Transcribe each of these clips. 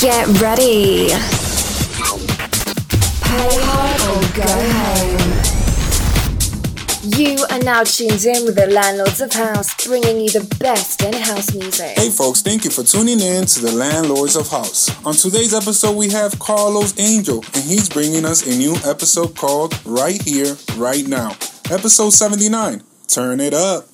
Get ready. Pay hard or go home. You are now tuned in with the Landlords of House, bringing you the best in house music. Hey folks, thank you for tuning in to the Landlords of House. On today's episode, we have Carlos Angel, and he's bringing us a new episode called Right Here, Right Now. Episode 79. Turn it up.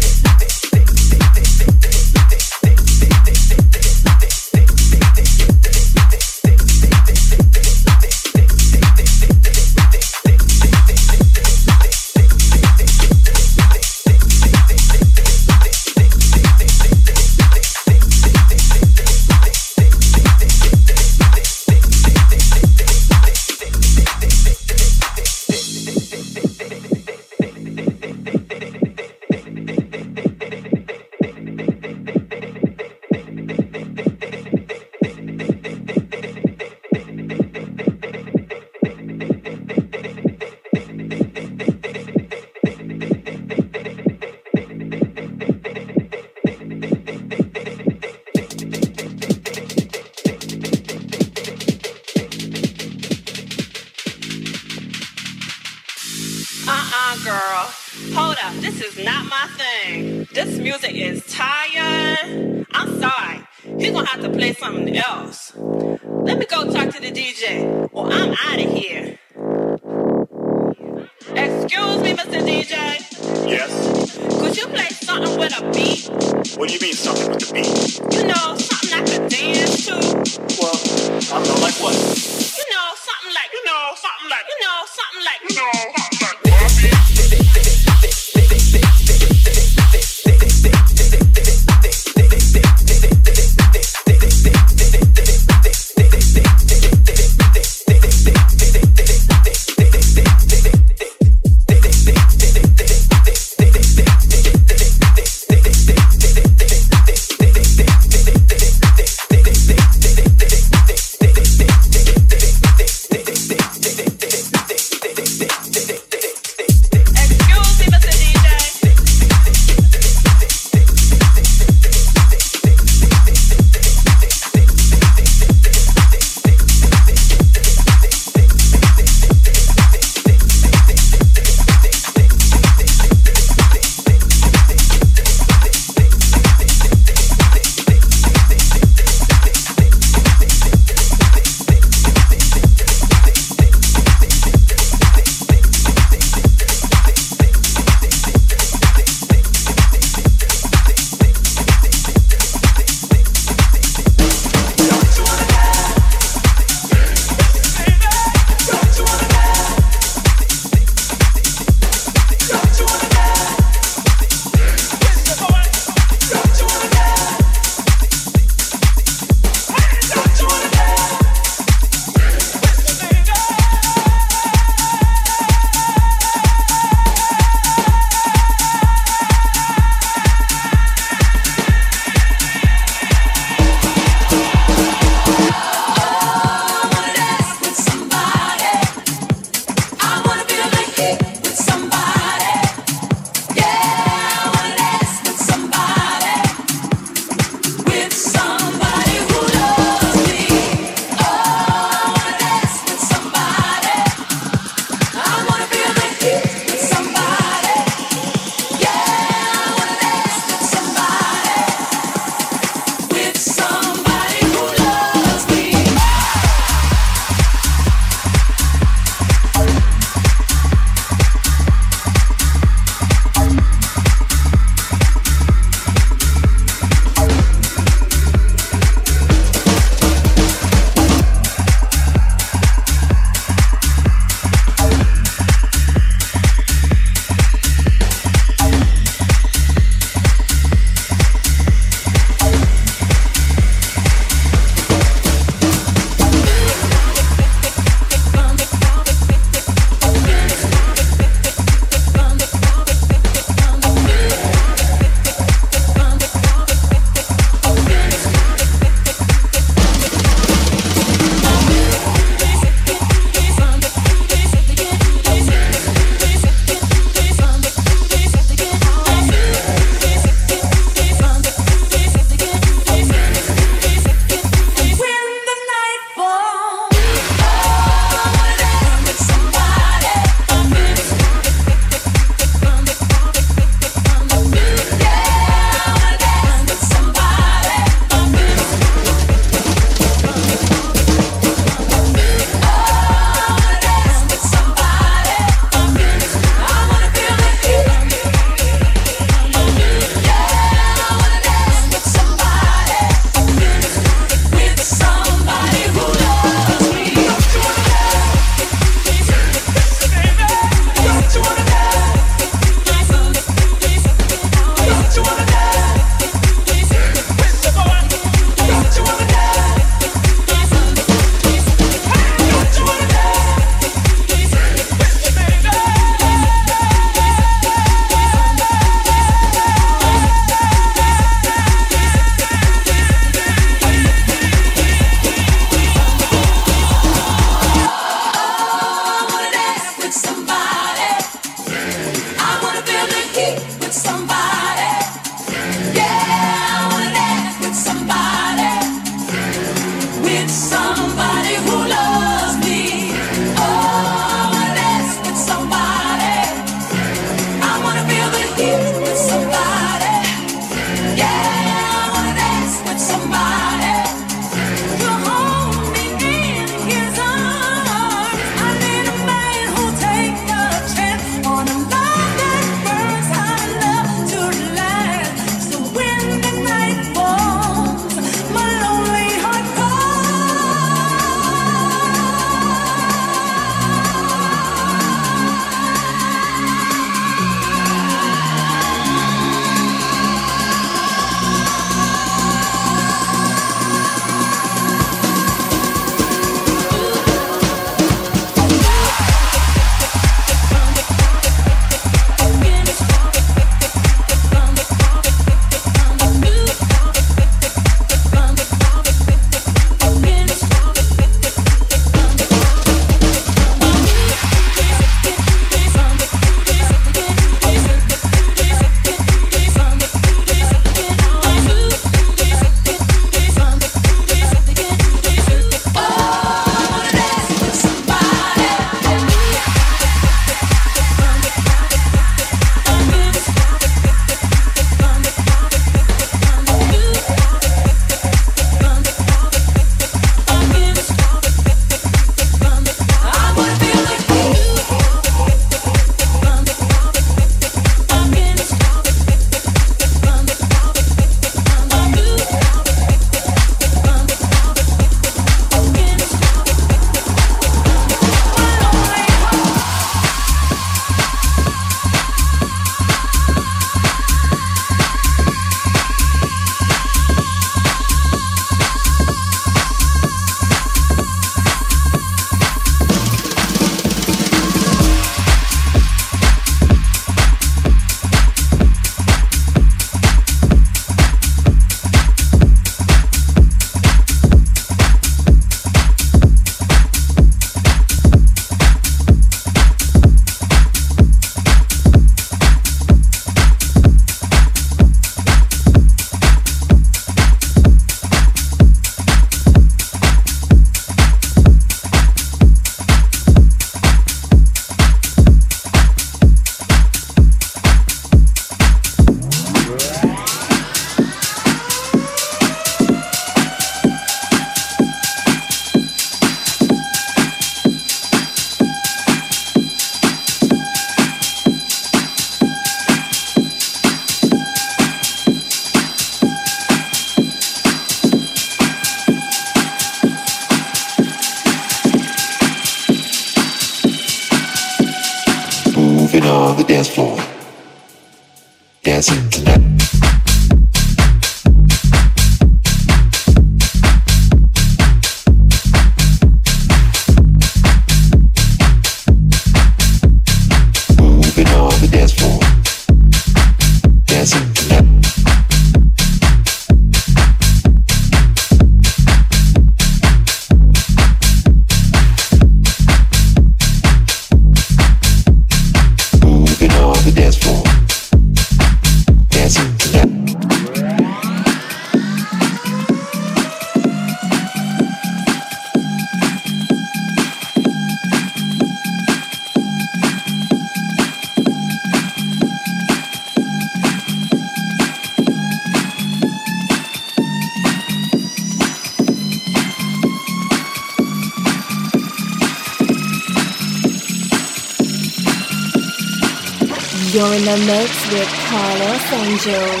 Angel.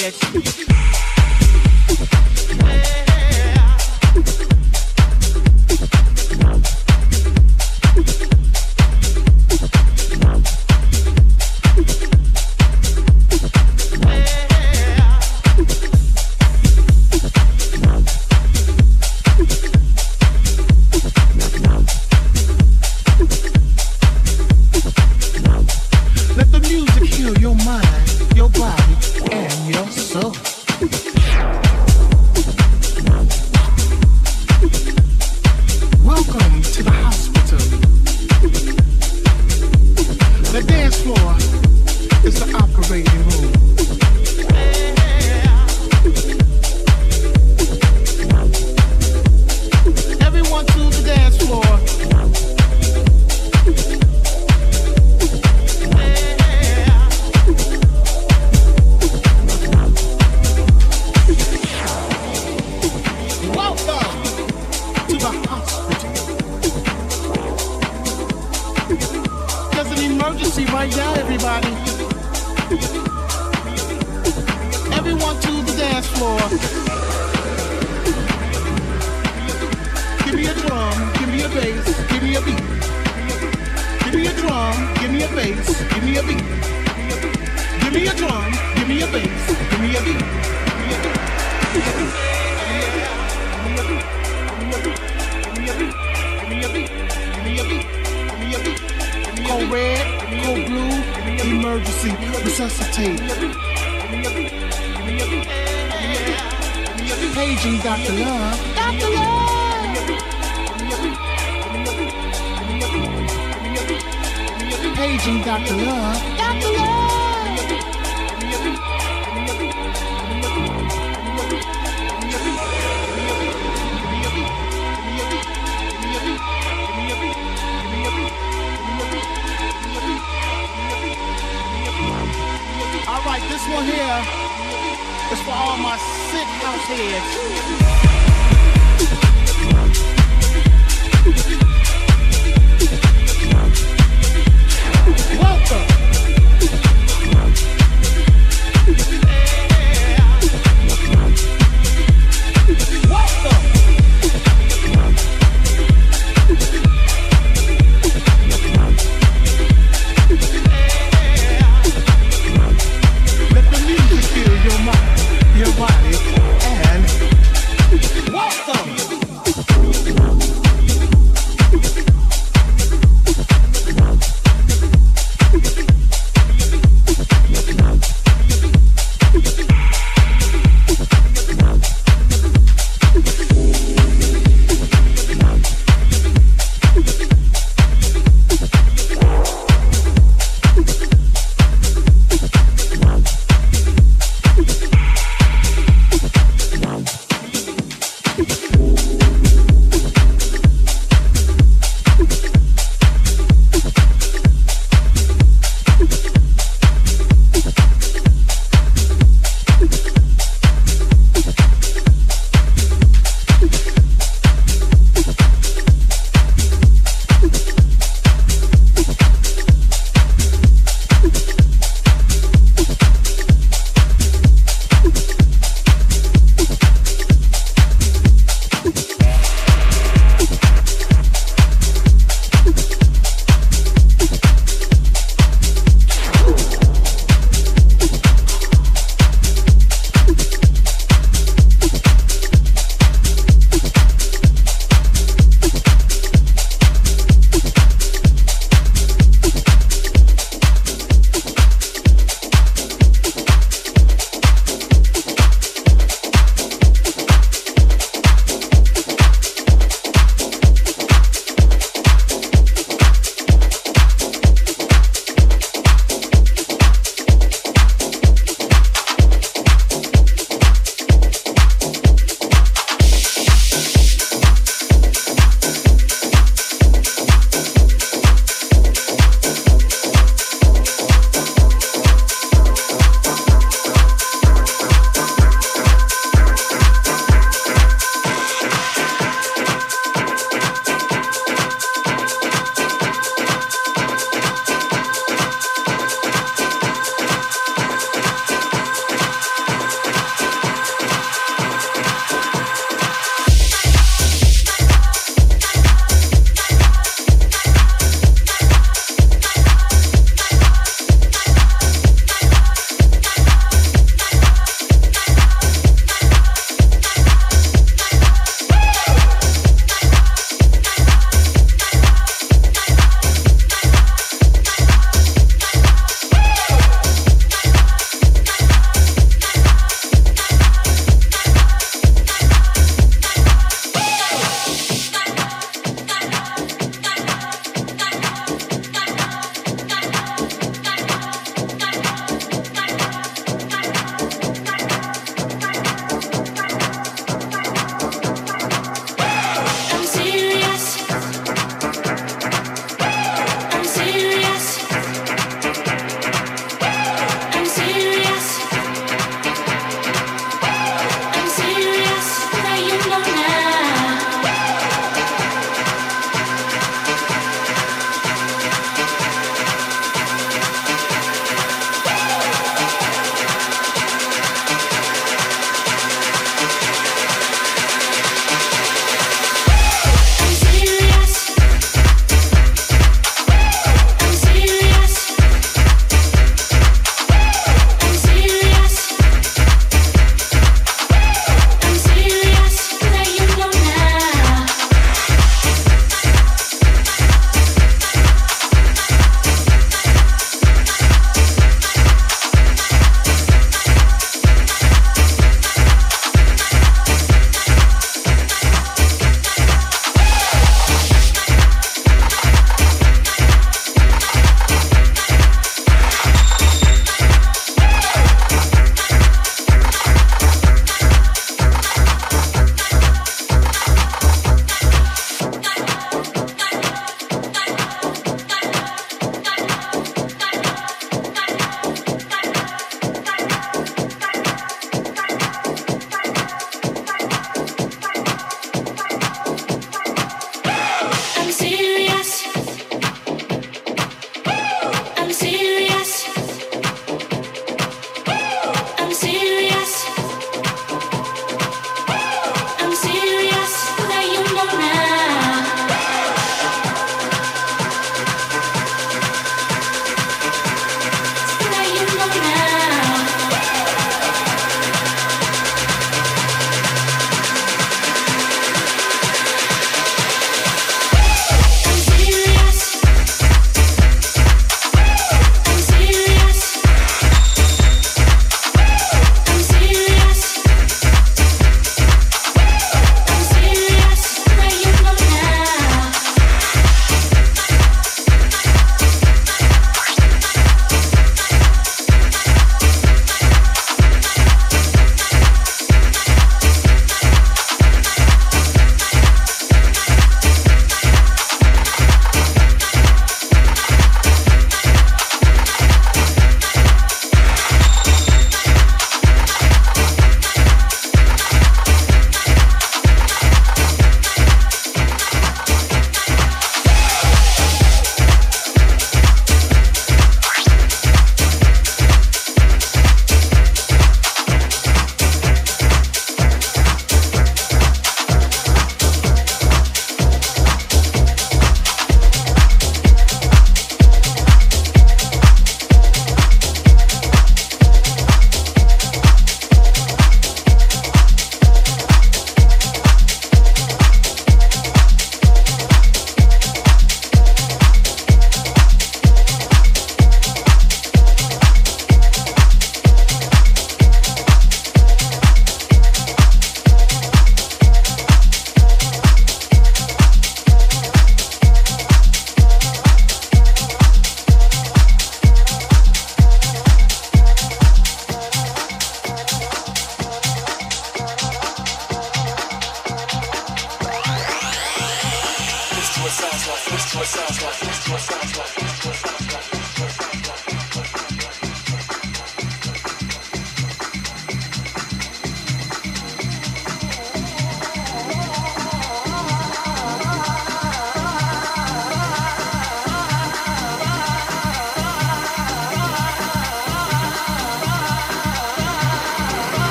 House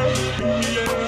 yeah.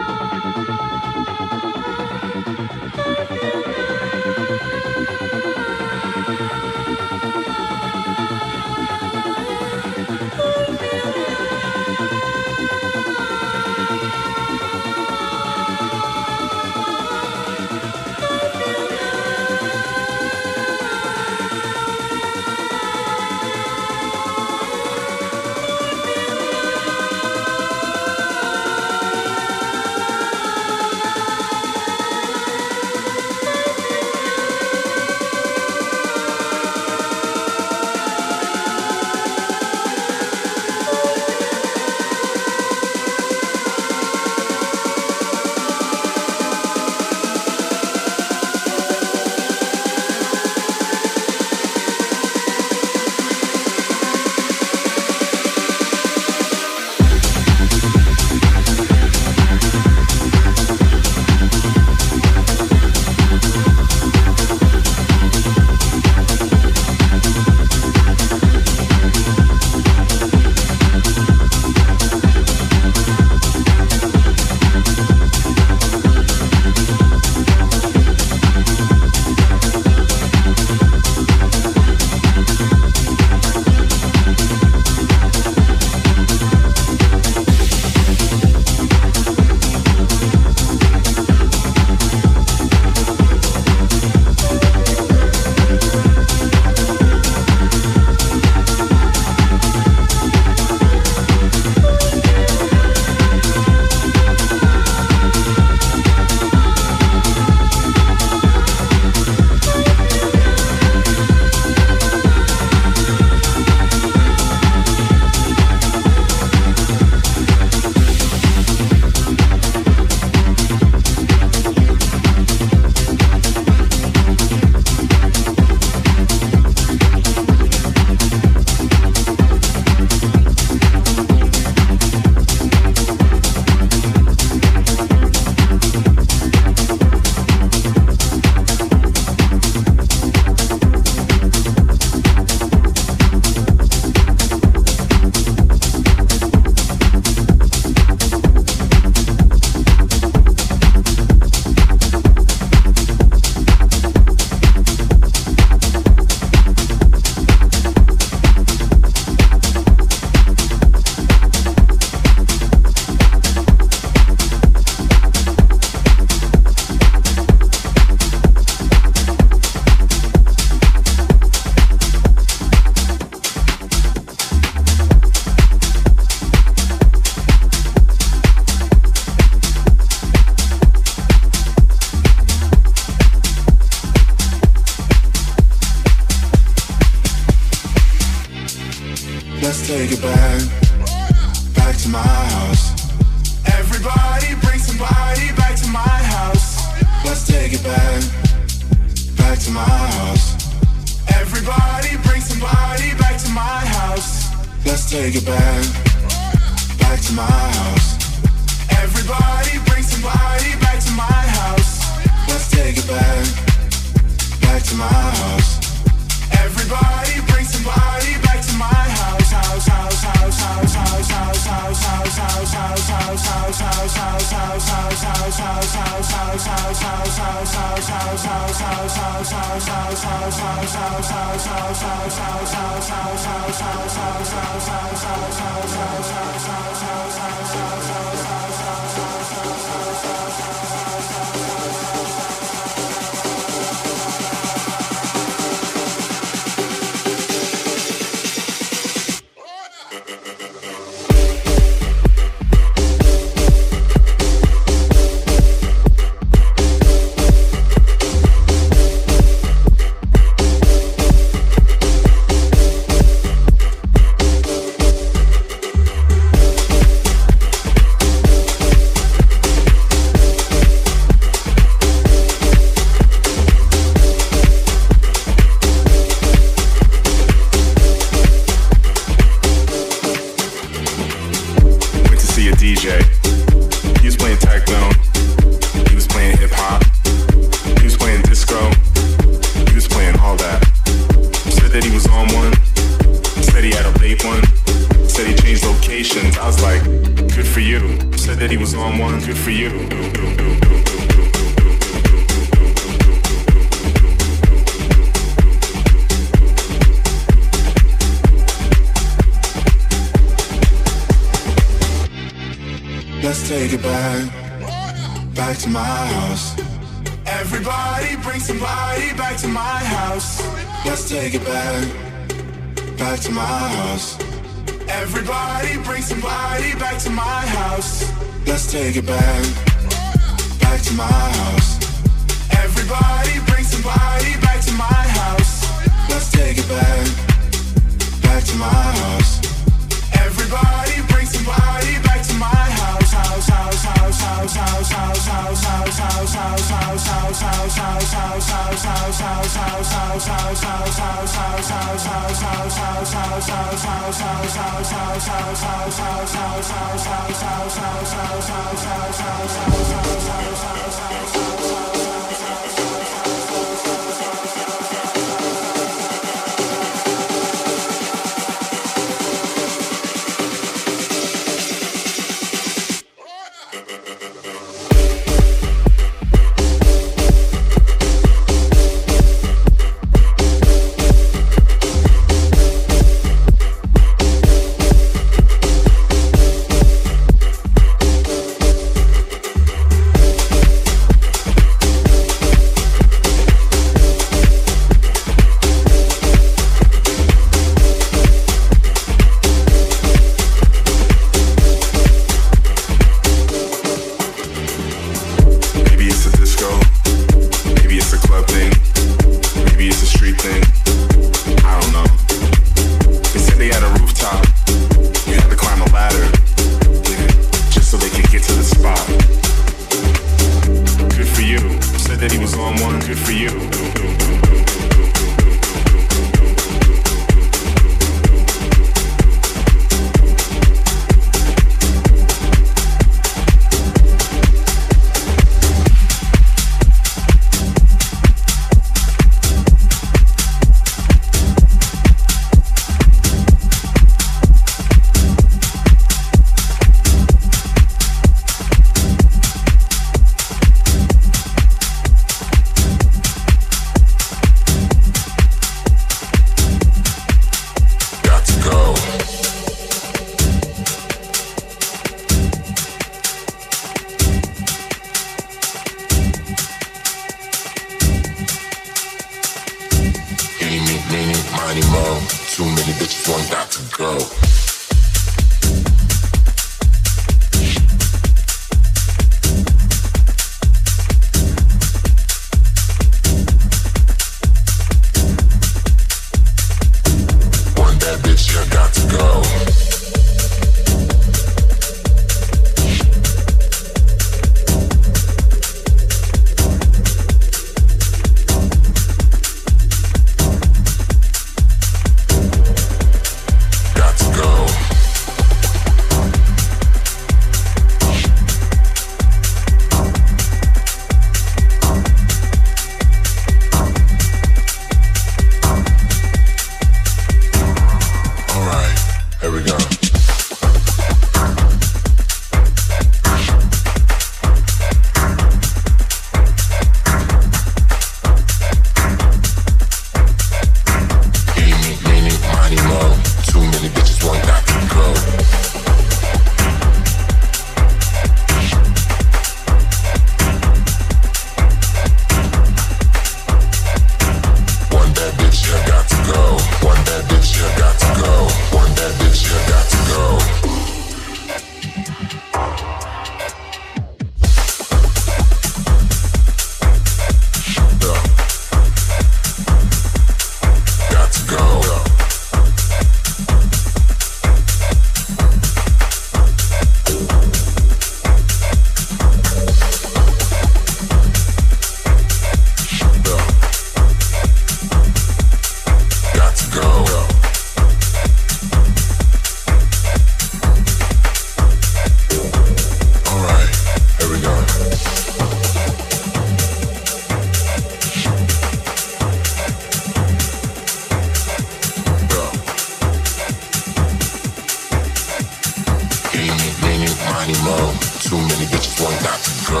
just want that to go.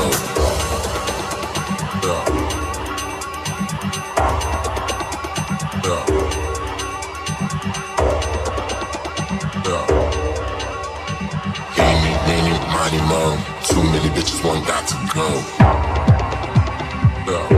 Yeah. Yeah. Yeah. Any, many, mighty mo. Too many bitches want that to go. Yeah.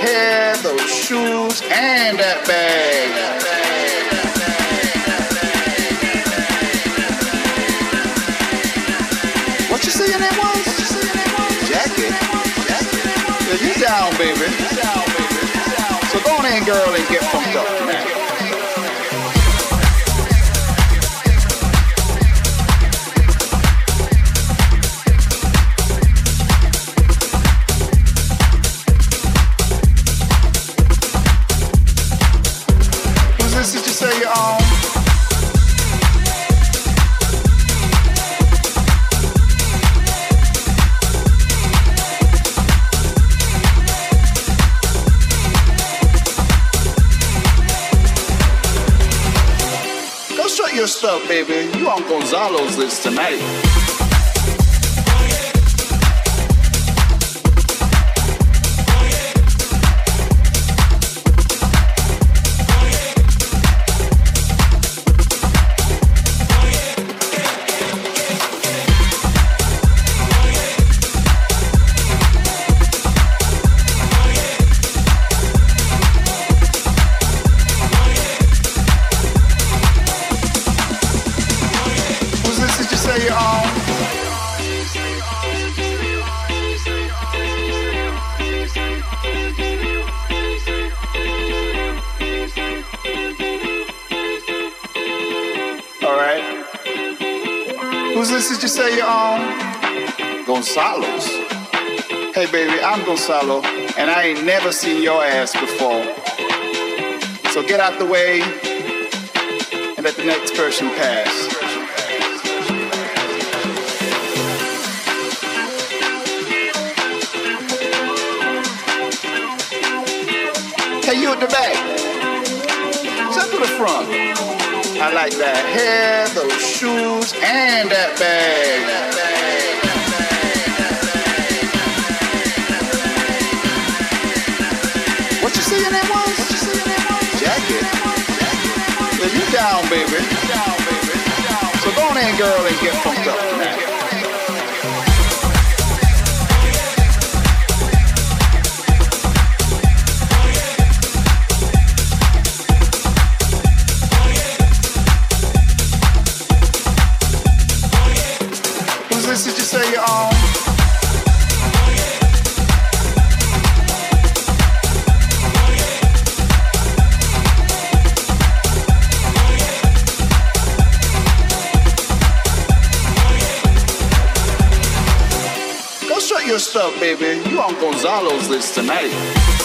hair, those shoes, and that bag. What you saying that was? Jacket. Yeah, you down, baby. So go on in, girl, and get fucked up. Gonzalo's list tonight. Never seen your ass before. So get out the way and let the next person pass. Hey, you at the back. Step to the front. I like that hair, those shoes, and that bag. Down, baby. So go on in, girl, and get funked up you say you're baby. You on Gonzalo's list tonight.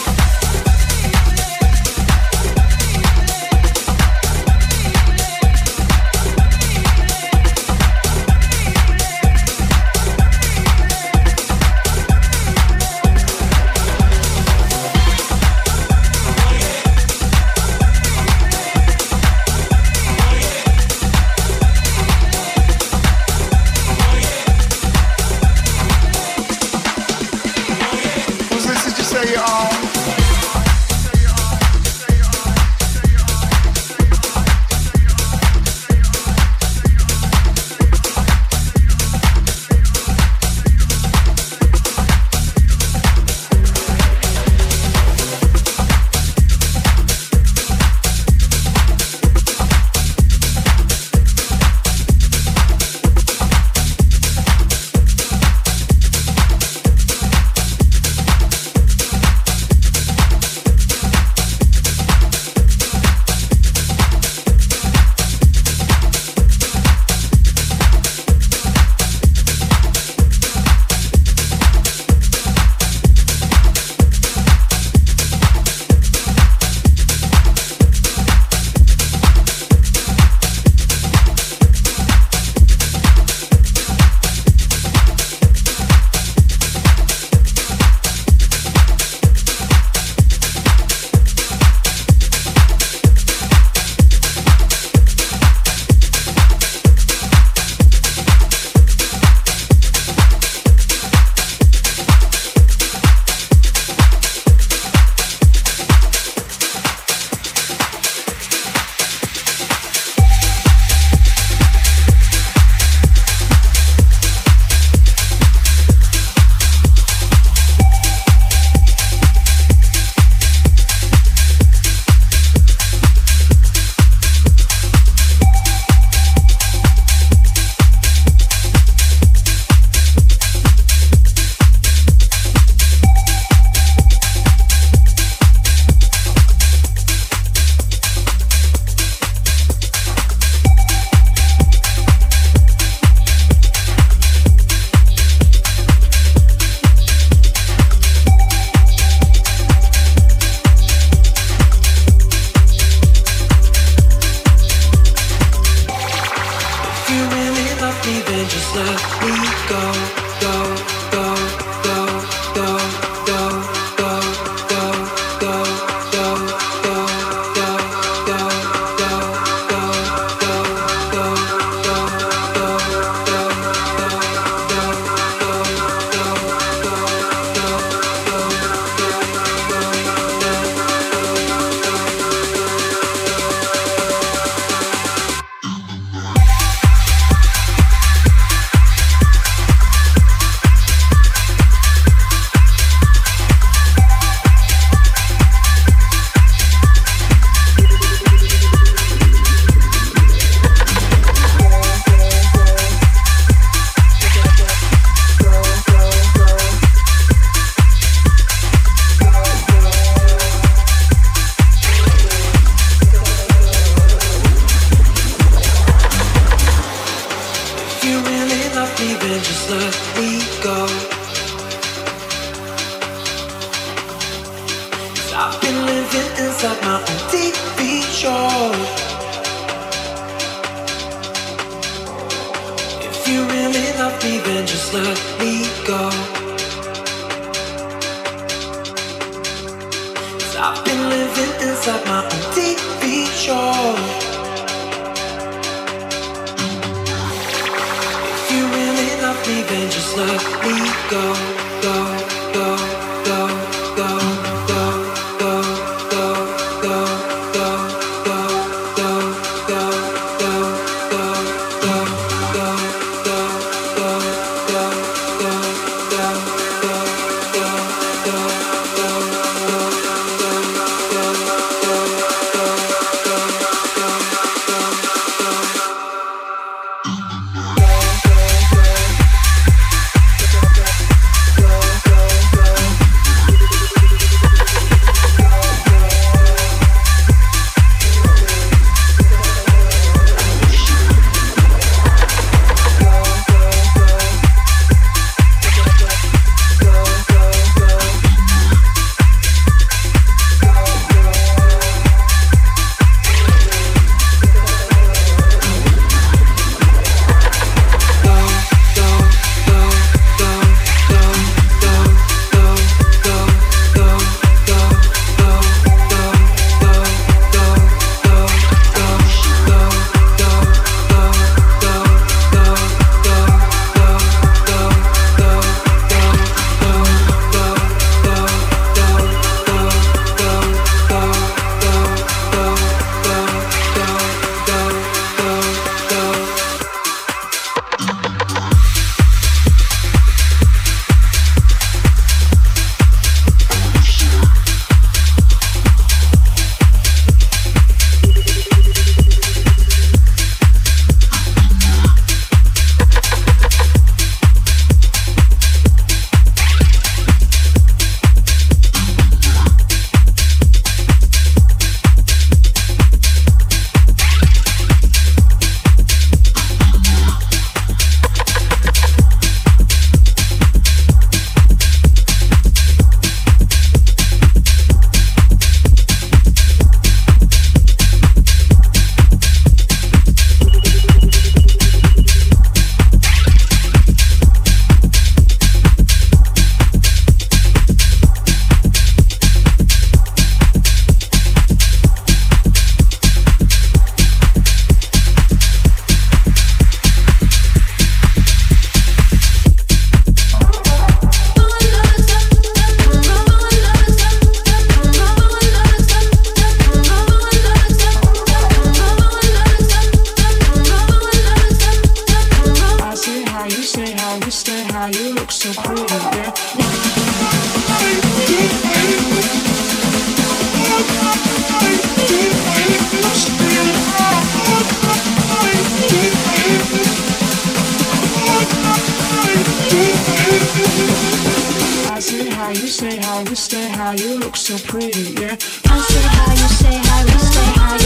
how you stay, how you look so pretty, yeah. I say how you say how you stay, how you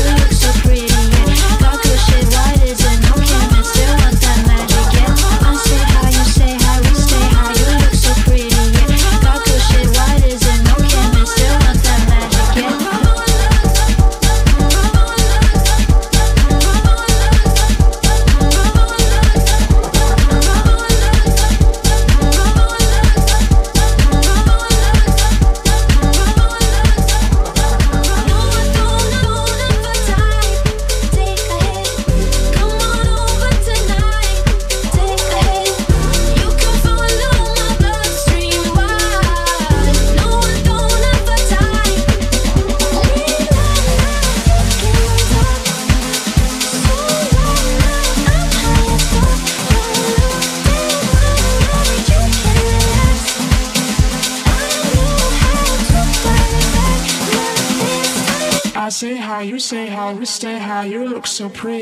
so pretty.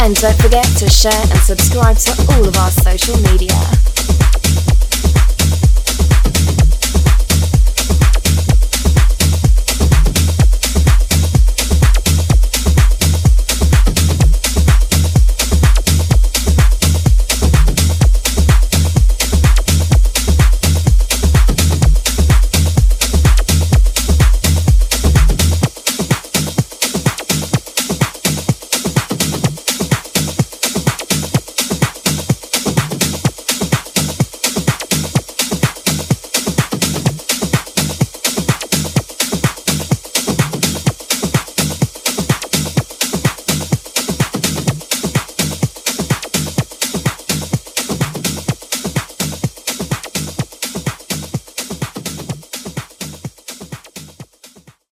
And don't forget to share and subscribe to all of our.